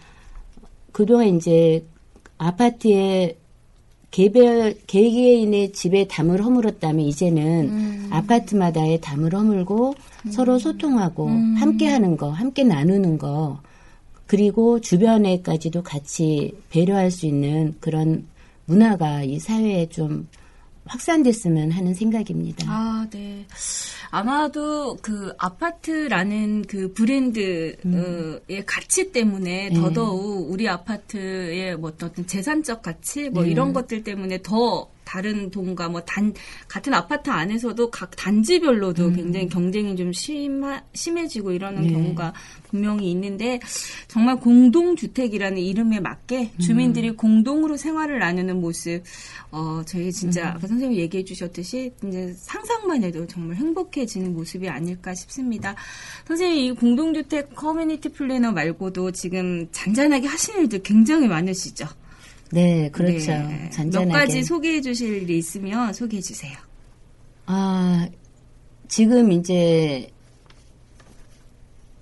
그동안 이제 아파트에 개별 개개인의 집에 담을 허물었다면 이제는 아파트마다의 담을 허물고 서로 소통하고 함께 하는 거, 함께 나누는 거, 그리고 주변에까지도 같이 배려할 수 있는 그런 문화가 이 사회에 좀 확산됐으면 하는 생각입니다. 아, 네. 아마도 그 아파트라는 그 브랜드의 가치 때문에 네. 더더욱 우리 아파트의 뭐 어떤 재산적 가치 뭐 네. 이런 것들 때문에 더 다른 동과 뭐 단 같은 아파트 안에서도 각 단지별로도 굉장히 경쟁이 좀 심하, 심해지고 이러는 음. 네. 경우가 분명히 있는데 정말 공동주택이라는 이름에 맞게 주민들이 음. 공동으로 생활을 나누는 모습 어 저희 진짜 음. 아까 선생님이 얘기해 주셨듯이 이제 상상만 해도 정말 행복해지는 모습이 아닐까 싶습니다. 선생님 이 공동주택 커뮤니티 플래너 말고도 지금 잔잔하게 하시는 일들 굉장히 많으시죠? 네, 그렇죠. 네. 잔잔하게. 몇 가지 소개해 주실 일이 있으면 소개해 주세요. 아, 지금 이제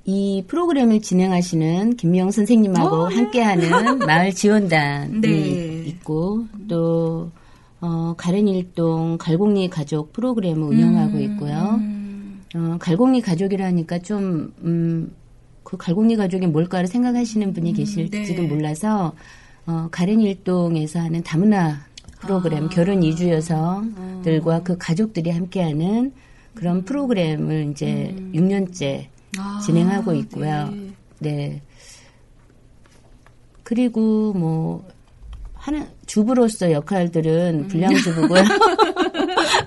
이 프로그램을 진행하시는 김명 선생님하고 어, 네. 함께하는 마을 지원단이 네. 있고 또 어, 가른일동 갈곡리 가족 프로그램을 운영하고 있고요. 어, 갈곡리 가족이라니까 좀 음, 그 갈곡리 가족이 뭘까를 생각하시는 분이 계실지도 네. 몰라서 어, 가른일동에서 하는 다문화 프로그램 결혼 이주 여성들과 그 가족들이 함께하는 그런 프로그램을 이제 6년째 진행하고 있고요. 네. 그리고 뭐 하는 주부로서 역할들은 불량주부고요.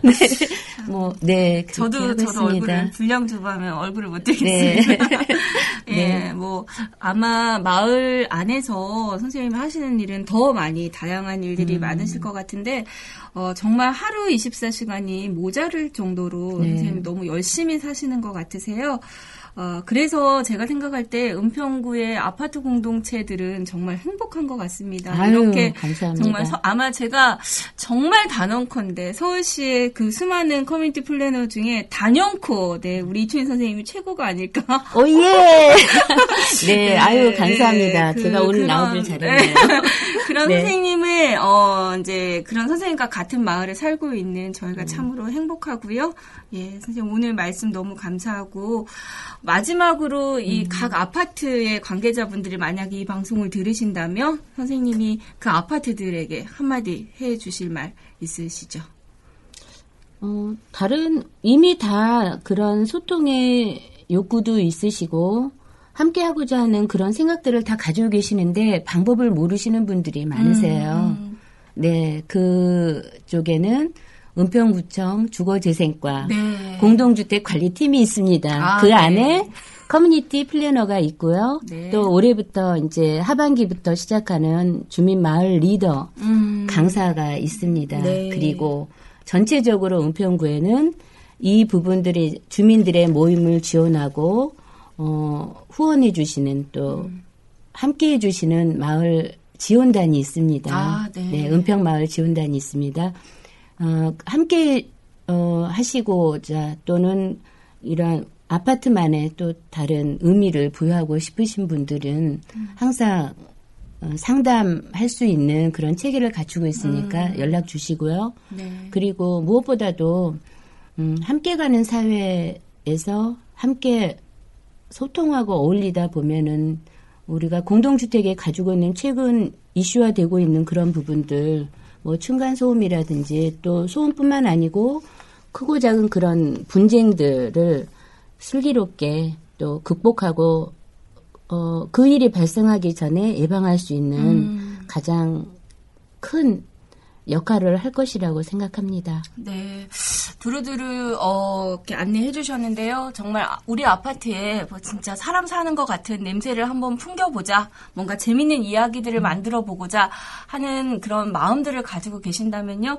네. 뭐 네. 저도 저도. 얼굴을 불량주부하면 얼굴을 못 네. 들겠습니다. 예, 뭐 아마 마을 안에서 선생님이 하시는 일은 더 많이 다양한 일들이 음. 많으실 것 같은데 어, 정말 하루 24시간이 모자랄 정도로 네. 선생님 너무 열심히 사시는 것 같으세요. 어, 그래서 제가 생각할 때 은평구의 아파트 공동체들은 정말 행복한 것 같습니다. 아유, 이렇게 감사합니다. 정말 서- 아마 제가 정말 단언컨대 서울시의 그 수많은 커뮤니티 플래너 중에 단연코 네 우리 이춘희 선생님이 최고가 아닐까. 오, 예! 네, 아유, 네, 감사합니다. 그- 제가 오늘 그런- 나오길 잘했네요. 그런 네. 선생님을 어 이제 그런 선생님과 같은 마을에 살고 있는 저희가 음. 참으로 행복하고요. 예, 선생님 오늘 말씀 너무 감사하고 마지막으로 이 음. 각 아파트의 관계자분들이 만약에 이 방송을 들으신다면 선생님이 그 아파트들에게 한마디 해 주실 말 있으시죠? 어, 다른, 이미 다 그런 소통의 욕구도 있으시고, 함께 하고자 하는 그런 생각들을 다 가지고 계시는데, 방법을 모르시는 분들이 많으세요. 네, 그 쪽에는 은평구청 주거재생과 네. 공동주택 관리팀이 있습니다. 아, 그 네. 안에 커뮤니티 플래너가 있고요. 네. 또 올해부터 이제 하반기부터 시작하는 주민 마을 리더 음. 강사가 있습니다. 네. 그리고 전체적으로 은평구에는 이 부분들이 주민들의 모임을 지원하고 어, 후원해 주시는 또 음. 함께 해 주시는 마을 지원단이 있습니다. 아, 네. 은평 마을 지원단이 있습니다. 어, 함께 어, 하시고 자 또는 이런 아파트만의 또 다른 의미를 부여하고 싶으신 분들은 항상 어, 상담할 수 있는 그런 체계를 갖추고 있으니까 연락 주시고요. 네. 그리고 무엇보다도 음, 함께 가는 사회에서 함께 소통하고 어울리다 보면은 우리가 공동주택에 가지고 있는 최근 이슈화되고 있는 그런 부분들 뭐 층간 소음이라든지 또 소음뿐만 아니고 크고 작은 그런 분쟁들을 슬기롭게 또 극복하고 어, 그 일이 발생하기 전에 예방할 수 있는 음. 가장 큰 역할을 할 것이라고 생각합니다. 네. 두루두루, 어, 이렇게 안내해 주셨는데요. 정말 아- 우리 아파트에 뭐 진짜 사람 사는 것 같은 냄새를 한번 풍겨보자. 뭔가 재밌는 이야기들을 만들어 보고자 하는 그런 마음들을 가지고 계신다면요.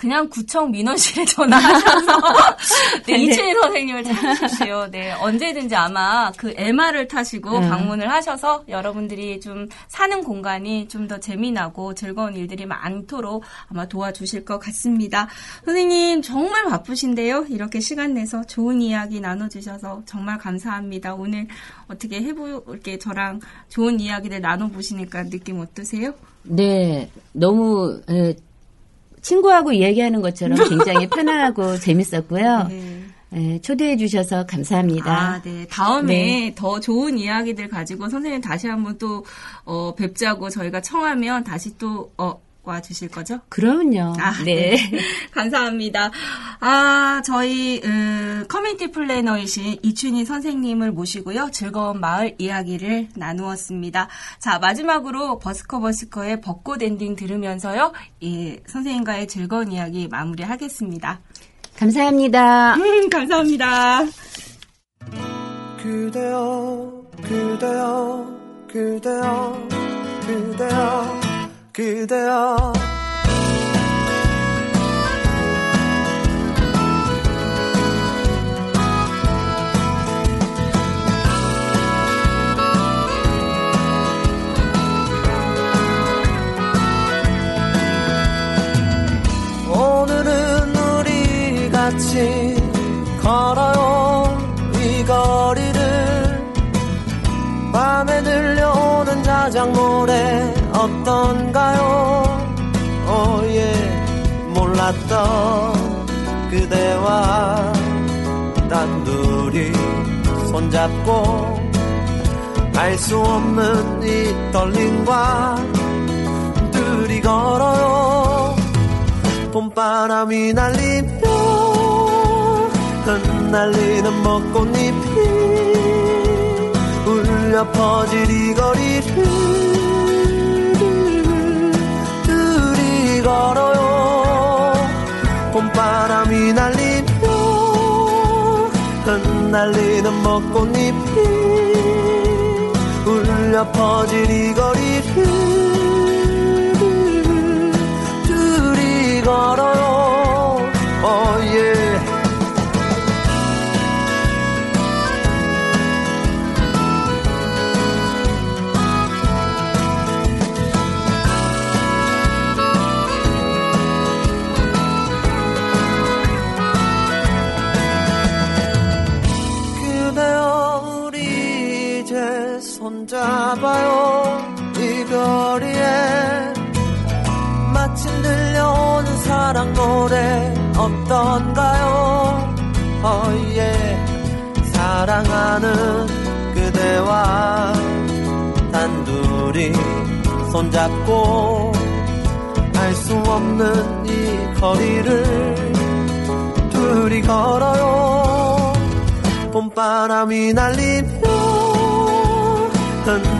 그냥 구청 민원실에 전화하셔서 네, 이채희 선생님을 찾으십시오. 네, 언제든지 아마 그 MR을 타시고 음. 방문을 하셔서 여러분들이 좀 사는 공간이 좀 더 재미나고 즐거운 일들이 많도록 아마 도와주실 것 같습니다. 선생님 정말 바쁘신데요. 이렇게 시간 내서 좋은 이야기 나눠주셔서 정말 감사합니다. 오늘 어떻게 해보 이렇게 저랑 좋은 이야기를 나눠보시니까 느낌 어떠세요? 네, 너무 에, 친구하고 얘기하는 것처럼 굉장히 편안하고 재밌었고요. 네. 에, 초대해 주셔서 감사합니다. 아, 네. 다음에 네. 더 좋은 이야기들 가지고 선생님 다시 한번 또, 어, 뵙자고 저희가 청하면 다시 또, 어, 와 주실 거죠? 그럼요. 아, 네. 감사합니다. 아, 저희, 음, 커뮤니티 플래너이신 이춘희 선생님을 모시고요. 즐거운 마을 이야기를 나누었습니다. 자, 마지막으로 버스커 버스커의 벚꽃 엔딩 들으면서요. 이 선생님과의 즐거운 이야기 마무리하겠습니다. 감사합니다. 음, 감사합니다. 그대여 그대여 그대여 그대여 그대여. 오늘은 우리 같이 걸어요. 이 거리를 밤에 들려오는 자작 노래 어떤가요? 오예 몰랐던 그대와 단둘이 손잡고 알 수 없는 이 떨림과 둘이 걸어요. 봄바람이 날리며 흩날리는 벚꽃잎이 울려 퍼질 이 거리를 걸어요 봄바람이 날리며 흩날리는 벚꽃잎이 울려 퍼질 이 거리를 둘이 걸어요 oh yeah. 손잡아요. 이 거리에 마침 들려오는 사랑 노래 어떤가요? 어예 사랑하는 그대와 단둘이 손잡고 알 수 없는 이 거리를 둘이 걸어요. 봄바람이 날리며 흩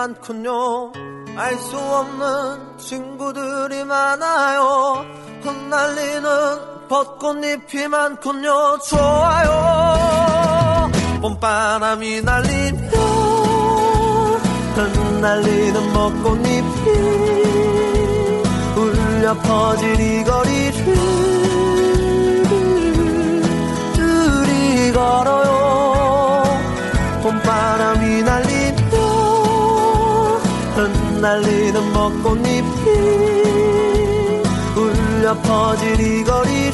많군요. 알 수 없는 친구들이 많아요. 흩날리는 벚꽃잎이 많군요. 좋아요. 봄바람이 날리며 흩날리는 벚꽃잎이 울려 퍼질 이 거리를 둘이 걸어요. 봄바람이 날리며 흩 날리는 벚꽃잎이 울려 퍼질 이 거리를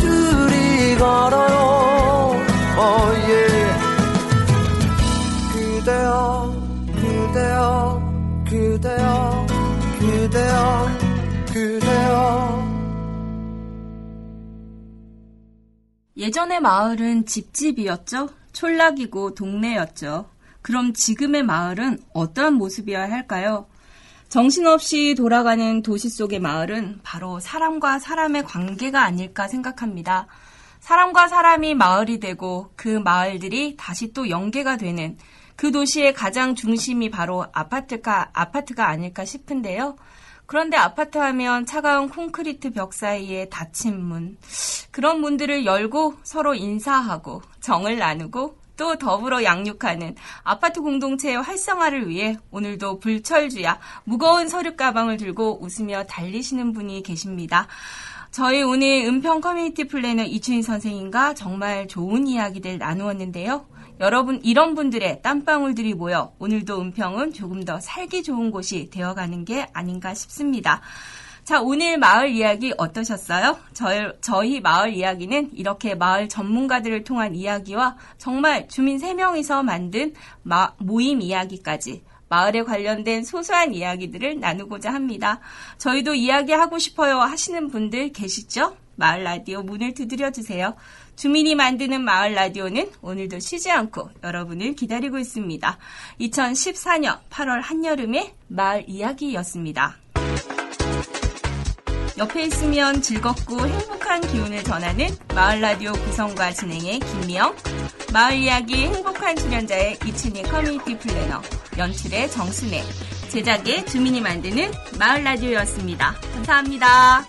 둘이 걸어요 oh. 그대여 그대여 그대여 그대여 그대여 예전의 마을은 집집이었죠. 촌락이고 동네였죠. 그럼 지금의 마을은 어떠한 모습이어야 할까요? 정신없이 돌아가는 도시 속의 마을은 바로 사람과 사람의 관계가 아닐까 생각합니다. 사람과 사람이 마을이 되고 그 마을들이 다시 또 연계가 되는 그 도시의 가장 중심이 바로 아파트가, 아파트가 아닐까 싶은데요. 그런데 아파트 하면 차가운 콘크리트 벽 사이에 닫힌 문. 그런 문들을 열고 서로 인사하고 정을 나누고 또 더불어 양육하는 아파트 공동체의 활성화를 위해 오늘도 불철주야 무거운 서류 가방을 들고 웃으며 달리시는 분이 계십니다. 저희 오늘 은평 커뮤니티 플래너 이춘희 선생님과 정말 좋은 이야기들 나누었는데요. 여러분 이런 분들의 땀방울들이 모여 오늘도 은평은 조금 더 살기 좋은 곳이 되어가는 게 아닌가 싶습니다. 자, 오늘 마을 이야기 어떠셨어요? 저희, 저희 마을 이야기는 이렇게 마을 전문가들을 통한 이야기와 정말 주민 3명이서 만든 마, 모임 이야기까지 마을에 관련된 소소한 이야기들을 나누고자 합니다. 저희도 이야기하고 싶어요 하시는 분들 계시죠? 마을 라디오 문을 두드려 주세요. 주민이 만드는 마을 라디오는 오늘도 쉬지 않고 여러분을 기다리고 있습니다. 2014년 8월 한여름의 마을 이야기였습니다. 옆에 있으면 즐겁고 행복한 기운을 전하는 마을 라디오 구성과 진행의 김미영, 마을 이야기 행복한 출연자의 이춘희 커뮤니티 플래너, 연출의 정순애, 제작의 주민이 만드는 마을 라디오였습니다. 감사합니다.